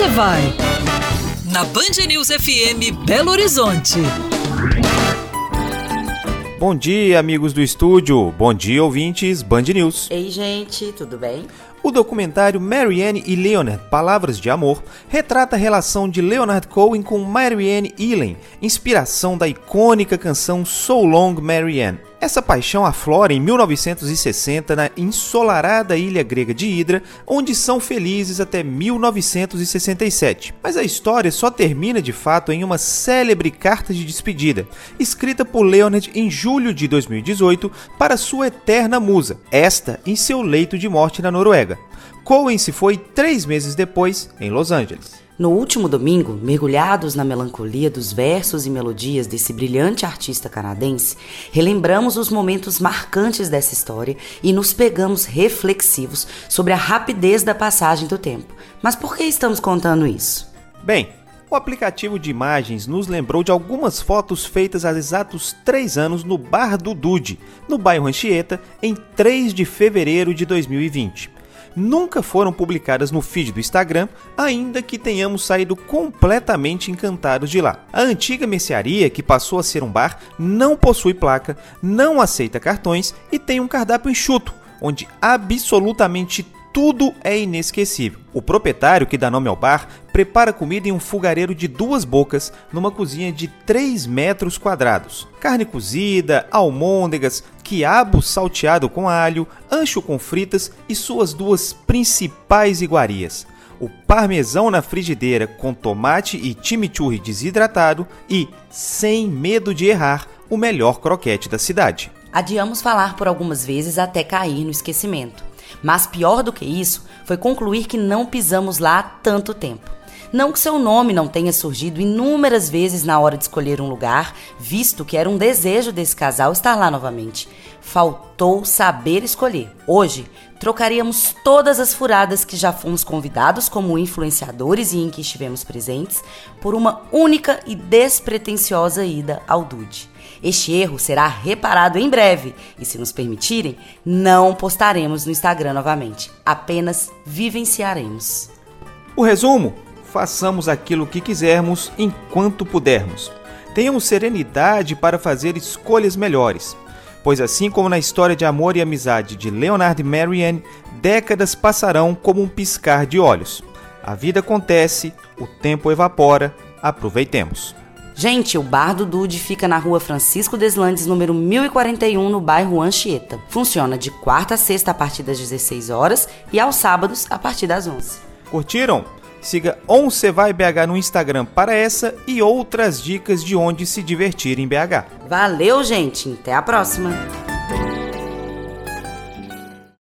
você vai? Na Band News FM Belo Horizonte. Bom dia, amigos do estúdio. Bom dia, ouvintes Band News. Ei, gente, tudo bem? O documentário Marianne e Leonard Palavras de Amor retrata a relação de Leonard Cohen com Marianne Ellen, inspiração da icônica canção So Long Marianne. Essa paixão aflora em 1960 na ensolarada ilha grega de Hydra, onde são felizes até 1967. Mas a história só termina de fato em uma célebre carta de despedida, escrita por Leonard em julho de 2018 para sua eterna musa, esta em seu leito de morte na Noruega. Cohen se foi três meses depois em Los Angeles. No último domingo, mergulhados na melancolia dos versos e melodias desse brilhante artista canadense, relembramos os momentos marcantes dessa história e nos pegamos reflexivos sobre a rapidez da passagem do tempo. Mas por que estamos contando isso? Bem, o aplicativo de imagens nos lembrou de algumas fotos feitas há exatos três anos no Bar do Dude, no bairro Anchieta, em 3 de fevereiro de 2020 nunca foram publicadas no feed do Instagram, ainda que tenhamos saído completamente encantados de lá. A antiga mercearia, que passou a ser um bar, não possui placa, não aceita cartões e tem um cardápio enxuto, onde absolutamente tudo é inesquecível. O proprietário, que dá nome ao bar, prepara comida em um fogareiro de duas bocas, numa cozinha de 3 metros quadrados. Carne cozida, almôndegas, quiabo salteado com alho, ancho com fritas e suas duas principais iguarias. O parmesão na frigideira com tomate e chimichurri desidratado e, sem medo de errar, o melhor croquete da cidade. Adiamos falar por algumas vezes até cair no esquecimento. Mas pior do que isso foi concluir que não pisamos lá há tanto tempo. Não que seu nome não tenha surgido inúmeras vezes na hora de escolher um lugar, visto que era um desejo desse casal estar lá novamente. Faltou saber escolher. Hoje, trocaríamos todas as furadas que já fomos convidados como influenciadores e em que estivemos presentes por uma única e despretensiosa ida ao Dude. Este erro será reparado em breve e, se nos permitirem, não postaremos no Instagram novamente, apenas vivenciaremos. O resumo: façamos aquilo que quisermos enquanto pudermos. Tenhamos serenidade para fazer escolhas melhores, pois, assim como na história de amor e amizade de Leonard e Marianne, décadas passarão como um piscar de olhos. A vida acontece, o tempo evapora, aproveitemos. Gente, o Bar do Dude fica na rua Francisco Deslandes, número 1041, no bairro Anchieta. Funciona de quarta a sexta a partir das 16 horas e aos sábados a partir das 11. Curtiram? Siga Once Vai BH no Instagram para essa e outras dicas de onde se divertir em BH. Valeu, gente! Até a próxima!